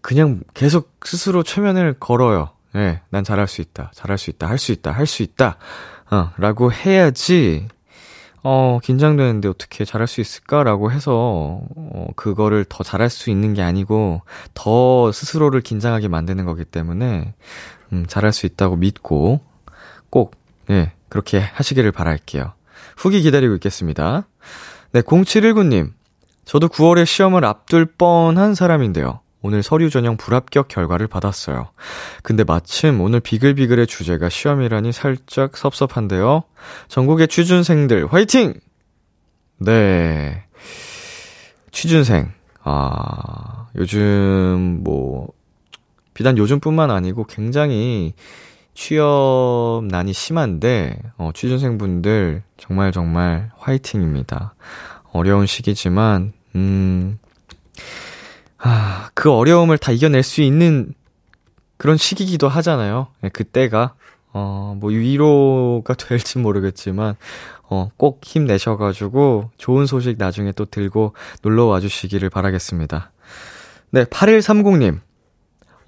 그냥 계속 스스로 최면을 걸어요. 예, 난 잘할 수 있다. 잘할 수 있다. 할 수 있다. 할 수 있다. 어, 라고 해야지, 어, 긴장되는데 어떻게 잘할 수 있을까라고 해서, 어, 그거를 더 잘할 수 있는 게 아니고, 더 스스로를 긴장하게 만드는 거기 때문에, 음, 잘할 수 있다고 믿고, 꼭, 예, 그렇게 하시기를 바랄게요. 후기 기다리고 있겠습니다. 네, 0719님. 저도 9월에 시험을 앞둘 뻔한 사람인데요. 오늘 서류 전형 불합격 결과를 받았어요. 근데 마침 오늘 비글비글의 주제가 시험이라니 살짝 섭섭한데요. 전국의 취준생들 화이팅! 네. 취준생. 아, 요즘 뭐 비단 요즘뿐만 아니고 굉장히 취업난이 심한데 어, 취준생분들 정말 정말 화이팅입니다. 어려운 시기지만 음 아, 그 어려움을 다 이겨낼 수 있는 그런 시기기도 하잖아요. 네, 그때가, 어, 뭐 위로가 될지 모르겠지만, 어, 꼭 힘내셔가지고 좋은 소식 나중에 또 들고 놀러 와주시기를 바라겠습니다. 네, 8130님.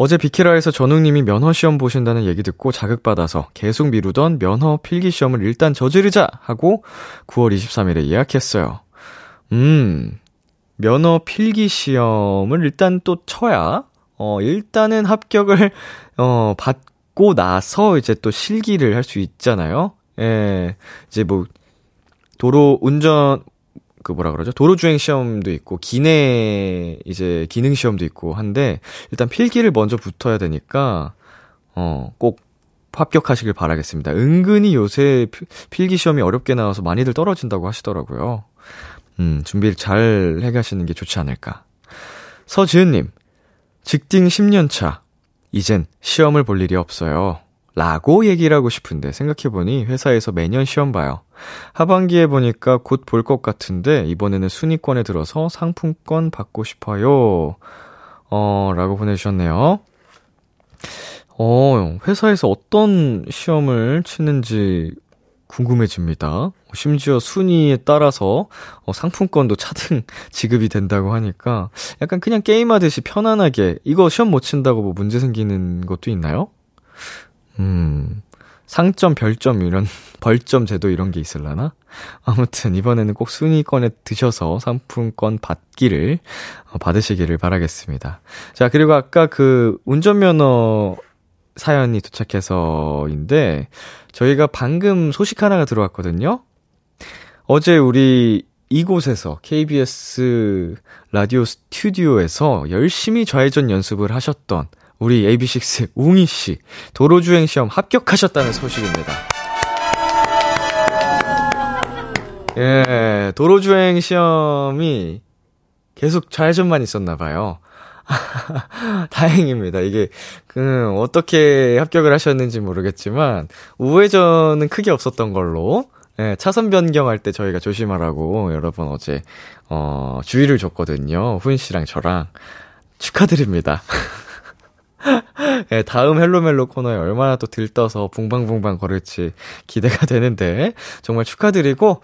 어제 비키라에서 전웅님이 면허 시험 보신다는 얘기 듣고 자극받아서 계속 미루던 면허 필기 시험을 일단 저지르자 하고 9월 23일에 예약했어요. 음, 면허 필기 시험을 일단 또 쳐야, 어, 일단은 합격을, 어, 받고 나서 이제 또 실기를 할 수 있잖아요. 예, 이제 뭐, 도로 운전, 그 뭐라 그러죠? 도로주행 시험도 있고, 기내, 이제 기능 시험도 있고 한데, 일단 필기를 먼저 붙어야 되니까, 어, 꼭 합격하시길 바라겠습니다. 은근히 요새 필기 시험이 어렵게 나와서 많이들 떨어진다고 하시더라고요. 음, 준비를 잘 해가시는 게 좋지 않을까. 서지은님, 직딩 10년차. 이젠 시험을 볼 일이 없어요. 라고 얘기를 하고 싶은데 생각해보니 회사에서 매년 시험 봐요. 하반기에 보니까 곧 볼 것 같은데 이번에는 순위권에 들어서 상품권 받고 싶어요. 어, 라고 보내주셨네요. 어, 회사에서 어떤 시험을 치는지 궁금해집니다. 심지어 순위에 따라서 어, 상품권도 차등 지급이 된다고 하니까 약간 그냥 게임하듯이 편안하게 이거 시험 못 친다고 뭐 문제 생기는 것도 있나요? 음, 상점, 별점 이런 벌점 제도 이런 게 있을라나? 아무튼 이번에는 꼭 순위권에 드셔서 상품권 받기를 어, 받으시기를 바라겠습니다. 자, 그리고 아까 그 운전면허 사연이 도착해서인데 저희가 방금 소식 하나가 들어왔거든요. 어제 우리 이곳에서 KBS 라디오 스튜디오에서 열심히 좌회전 연습을 하셨던 우리 AB6 웅이 씨 도로주행 시험 합격하셨다는 소식입니다. 예, 도로주행 시험이 계속 좌회전만 있었나 봐요. 다행입니다. 이게, 그, 어떻게 합격을 하셨는지 모르겠지만, 우회전은 크게 없었던 걸로, 예, 차선 변경할 때 저희가 조심하라고 여러분 어제, 어, 주의를 줬거든요. 후인 씨랑 저랑. 축하드립니다. 예, 다음 헬로멜로 코너에 얼마나 또 들떠서 붕방붕방 걸을지 기대가 되는데, 정말 축하드리고,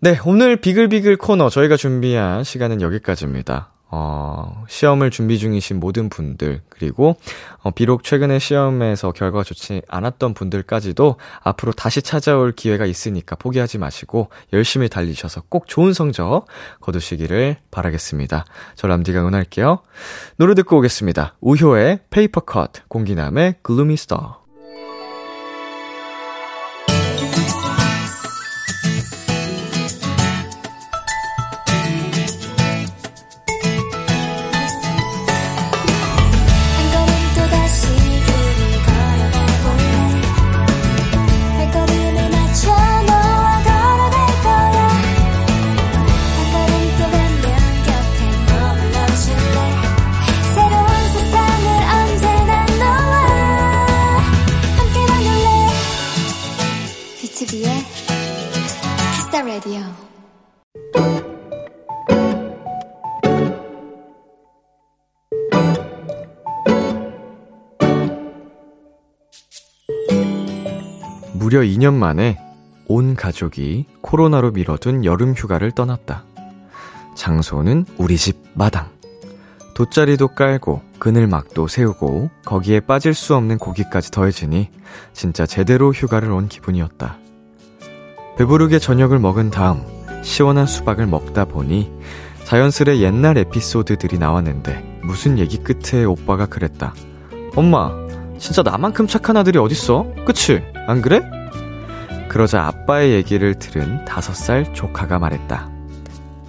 네, 오늘 비글비글 코너 저희가 준비한 시간은 여기까지입니다. 어, 시험을 준비 중이신 모든 분들, 그리고, 어, 비록 최근에 시험에서 결과가 좋지 않았던 분들까지도 앞으로 다시 찾아올 기회가 있으니까 포기하지 마시고 열심히 달리셔서 꼭 좋은 성적 거두시기를 바라겠습니다. 저 람디가 응원할게요. 노래 듣고 오겠습니다. 우효의 Paper Cut, 공기남의 Gloomy Star. 무려 2년 만에 온 가족이 코로나로 미뤄둔 여름 휴가를 떠났다. 장소는 우리 집 마당. 돗자리도 깔고 그늘막도 세우고 거기에 빠질 수 없는 고기까지 더해지니 진짜 제대로 휴가를 온 기분이었다. 배부르게 저녁을 먹은 다음 시원한 수박을 먹다 보니 자연스레 옛날 에피소드들이 나왔는데 무슨 얘기 끝에 오빠가 그랬다. 엄마, 진짜 나만큼 착한 아들이 어딨어? 그치? 안 그래? 그러자 아빠의 얘기를 들은 다섯 살 조카가 말했다.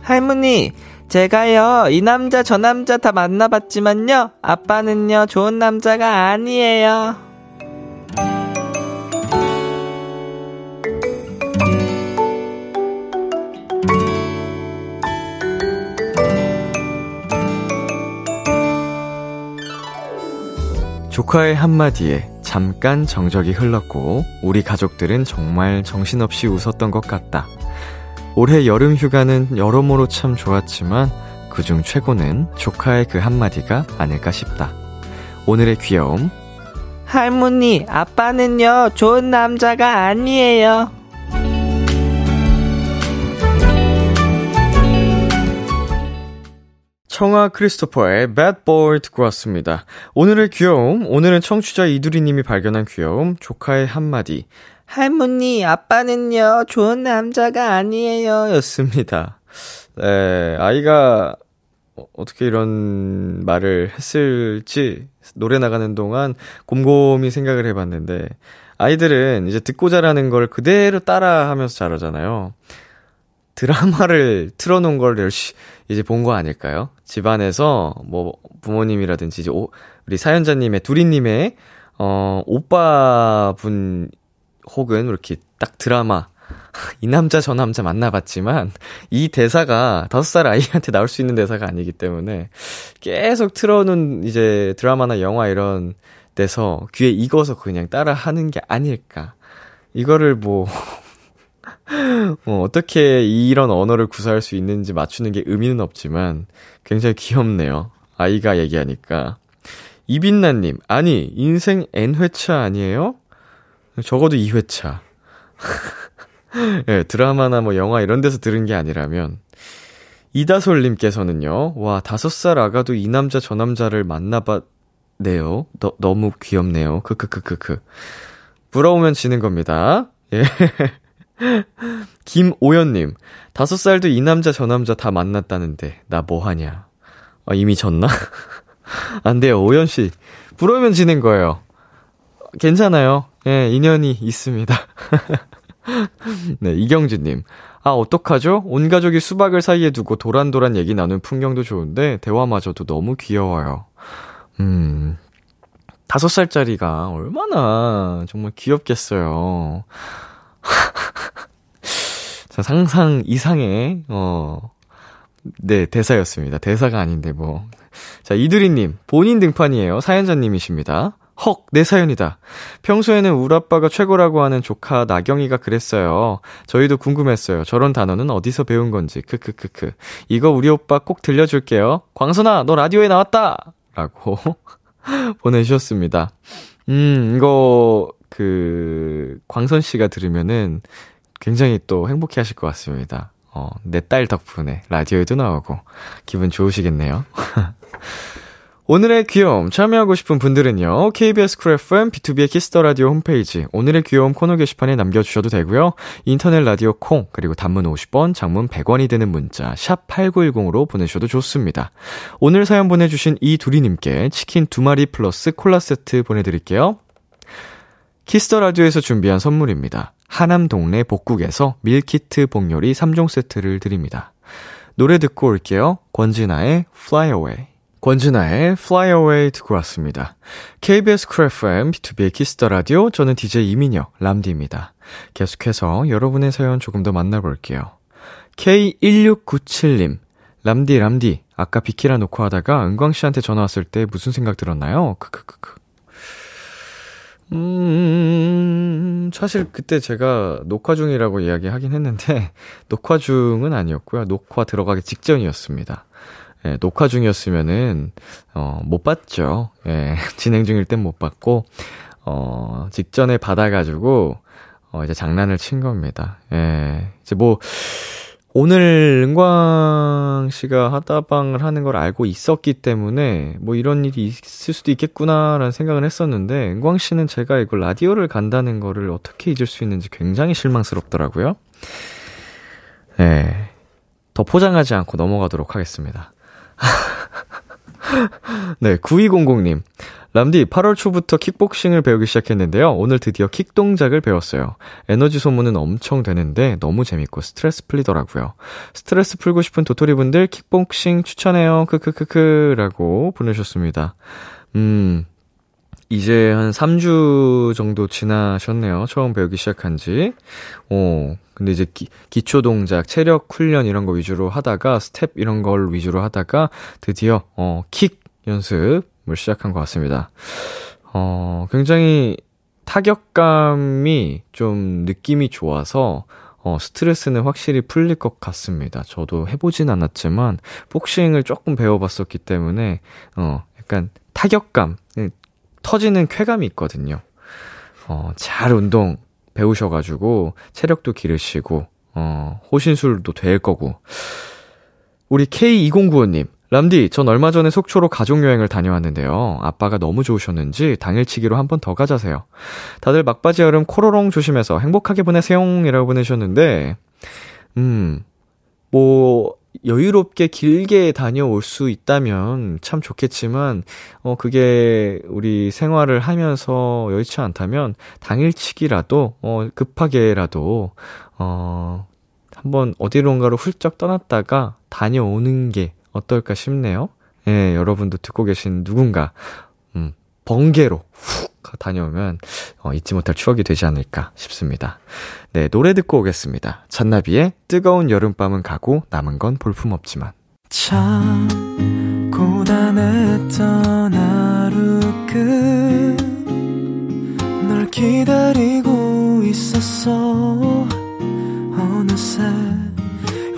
할머니, 제가요, 이 남자 저 남자 다 만나봤지만요, 아빠는요, 좋은 남자가 아니에요. 조카의 한마디에 잠깐 정적이 흘렀고 우리 가족들은 정말 정신없이 웃었던 것 같다. 올해 여름 휴가는 여러모로 참 좋았지만 그중 최고는 조카의 그 한마디가 아닐까 싶다. 오늘의 귀여움. 할머니, 아빠는요, 좋은 남자가 아니에요. 청아 크리스토퍼의 Bad Boy 듣고 왔습니다. 오늘의 귀여움, 오늘은 청취자 이두리님이 발견한 귀여움, 조카의 한마디. 할머니, 아빠는요, 좋은 남자가 아니에요. 였습니다. 네, 아이가 어, 어떻게 이런 말을 했을지 노래 나가는 동안 곰곰이 생각을 해봤는데, 아이들은 이제 듣고 자라는 걸 그대로 따라 하면서 자라잖아요. 드라마를 틀어놓은 걸 열심히 이제 본 거 아닐까요? 집안에서 뭐 부모님이라든지 이제 오, 우리 사연자님의 두리님의 어 오빠분 혹은 이렇게 딱 드라마 이 남자 저 남자 만나봤지만 이 대사가 다섯 살 아이한테 나올 수 있는 대사가 아니기 때문에 계속 틀어놓은 이제 드라마나 영화 이런 데서 귀에 익어서 그냥 따라 하는 게 아닐까. 이거를 뭐 어, 어떻게 이런 언어를 구사할 수 있는지 맞추는 게 의미는 없지만 굉장히 귀엽네요. 아이가 얘기하니까. 이빈나님, 아니, 인생 N회차 아니에요? 적어도 2회차. 예, 드라마나 뭐 영화 이런 데서 들은 게 아니라면. 이다솔님께서는요, 와, 다섯 살 아가도 이 남자 저 남자를 만나봤네요. 너, 너무 귀엽네요. 크크크크크. 부러우면 지는 겁니다. 예. 김오연님, 다섯 살도 이 남자 저 남자 다 만났다는데, 나 뭐하냐. 아, 이미 졌나? 안 돼요, 오연씨. 부러우면 지는 거예요. 괜찮아요. 예, 인연이 있습니다. 네, 이경주님. 아, 어떡하죠? 온 가족이 수박을 사이에 두고 도란도란 얘기 나눈 풍경도 좋은데, 대화마저도 너무 귀여워요. 음, 다섯 살짜리가 얼마나 정말 귀엽겠어요. 자, 상상 이상의, 어, 네, 대사였습니다. 대사가 아닌데, 뭐. 자, 이두리님, 본인 등판이에요. 사연자님이십니다. 헉, 내 사연이다. 평소에는 우리 아빠가 최고라고 하는 조카 나경이가 그랬어요. 저희도 궁금했어요. 저런 단어는 어디서 배운 건지. 크크크크. 이거 우리 오빠 꼭 들려줄게요. 광선아, 너 라디오에 나왔다! 라고 보내주셨습니다. 음, 이거, 그, 광선 씨가 들으면은 굉장히 또 행복해 하실 것 같습니다. 어, 내 딸 덕분에 라디오에도 나오고 기분 좋으시겠네요. 오늘의 귀여움 참여하고 싶은 분들은요. KBS 쿨 FM B2B의 키스터 라디오 홈페이지 오늘의 귀여움 코너 게시판에 남겨 주셔도 되고요. 인터넷 라디오 콩 그리고 단문 50원, 장문 100원이 드는 문자 샵 8910으로 보내셔도 좋습니다. 오늘 사연 보내 주신 이 두리 님께 치킨 두 마리 플러스 콜라 세트 보내 드릴게요. Kiss the Radio에서 준비한 선물입니다. 하남 동네 복국에서 밀키트 복요리 3종 세트를 드립니다. 노래 듣고 올게요. 권진아의 Fly Away. 권진아의 Fly Away 듣고 왔습니다. KBS 쿨 FM, B2B의 키스터 라디오, 저는 DJ 이민혁, 람디입니다. 계속해서 여러분의 사연 조금 더 만나볼게요. K1697님, 람디, 람디, 아까 비키라 놓고 하다가 은광 씨한테 전화 왔을 때 무슨 생각 들었나요? 크크크크. 음, 사실 그때 제가 녹화 중이라고 이야기 하긴 했는데, 녹화 중은 아니었고요. 녹화 들어가기 직전이었습니다. 예, 녹화 중이었으면은, 어, 못 봤죠. 예, 진행 중일 땐 못 봤고, 어, 직전에 받아가지고, 어, 이제 장난을 친 겁니다. 예, 이제 뭐, 오늘 은광 씨가 하다방을 하는 걸 알고 있었기 때문에 뭐 이런 일이 있을 수도 있겠구나라는 생각을 했었는데 은광 씨는 제가 이걸 라디오를 간다는 거를 어떻게 잊을 수 있는지 굉장히 실망스럽더라고요. 네. 더 포장하지 않고 넘어가도록 하겠습니다. 네, 9200님. 람디, 8월 초부터 킥복싱을 배우기 시작했는데요. 오늘 드디어 킥 동작을 배웠어요. 에너지 소모는 엄청 되는데 너무 재밌고 스트레스 풀리더라고요. 스트레스 풀고 싶은 도토리분들 킥복싱 추천해요. 크크크크 라고 보내셨습니다. 음, 이제 한 3주 정도 지나셨네요. 처음 배우기 시작한 지. 어, 근데 이제 기, 기초 동작, 체력 훈련 이런 거 위주로 하다가 스텝 이런 걸 위주로 하다가 드디어 어, 킥 연습을 시작한 것 같습니다. 어, 굉장히 타격감이 좀 느낌이 좋아서 어, 스트레스는 확실히 풀릴 것 같습니다. 저도 해보진 않았지만, 복싱을 조금 배워봤었기 때문에, 어, 약간 타격감, 터지는 쾌감이 있거든요. 어, 잘 운동 배우셔가지고, 체력도 기르시고, 어, 호신술도 될 거고. 우리 K2095님, 람디, 전 얼마 전에 속초로 가족여행을 다녀왔는데요. 아빠가 너무 좋으셨는지 당일치기로 한 번 더 가자세요. 다들 막바지 여름 코로롱 조심해서 행복하게 보내세요. 이라고 보내셨는데, 음, 뭐, 여유롭게 길게 다녀올 수 있다면 참 좋겠지만, 어, 그게 우리 생활을 하면서 여의치 않다면, 당일치기라도, 어, 급하게라도, 어, 한번 어디론가로 훌쩍 떠났다가 다녀오는 게 어떨까 싶네요. 예, 여러분도 듣고 계신 누군가, 음, 번개로 훅 다녀오면, 어, 잊지 못할 추억이 되지 않을까 싶습니다. 네, 노래 듣고 오겠습니다. 잔나비의 뜨거운 여름밤은 가고 남은 건 볼품없지만. 참 고단했던 하루 끝널 기다리고 있었어 어느새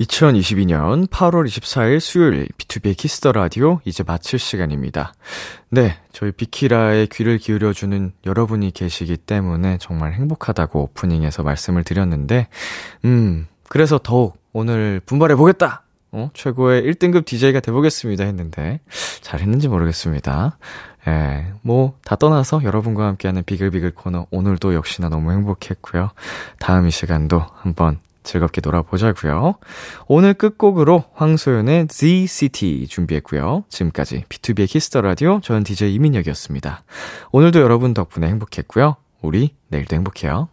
2022년 8월 24일 수요일 BTOB의 키스 더 라디오 이제 마칠 시간입니다. 네, 저희 비키라에 귀를 기울여주는 여러분이 계시기 때문에 정말 행복하다고 오프닝에서 말씀을 드렸는데, 음, 그래서 더욱 오늘 분발해보겠다! 어, 최고의 1등급 DJ가 돼보겠습니다 했는데, 잘했는지 모르겠습니다. 예, 뭐, 다 떠나서 여러분과 함께하는 비글비글 코너 오늘도 역시나 너무 행복했고요. 다음 이 시간도 한번 즐겁게 놀아보자고요. 오늘 끝곡으로 황소윤의 Z City 준비했고요. 지금까지 BTOB의 키스 더 라디오 저는 DJ 이민혁이었습니다. 오늘도 여러분 덕분에 행복했고요. 우리 내일도 행복해요.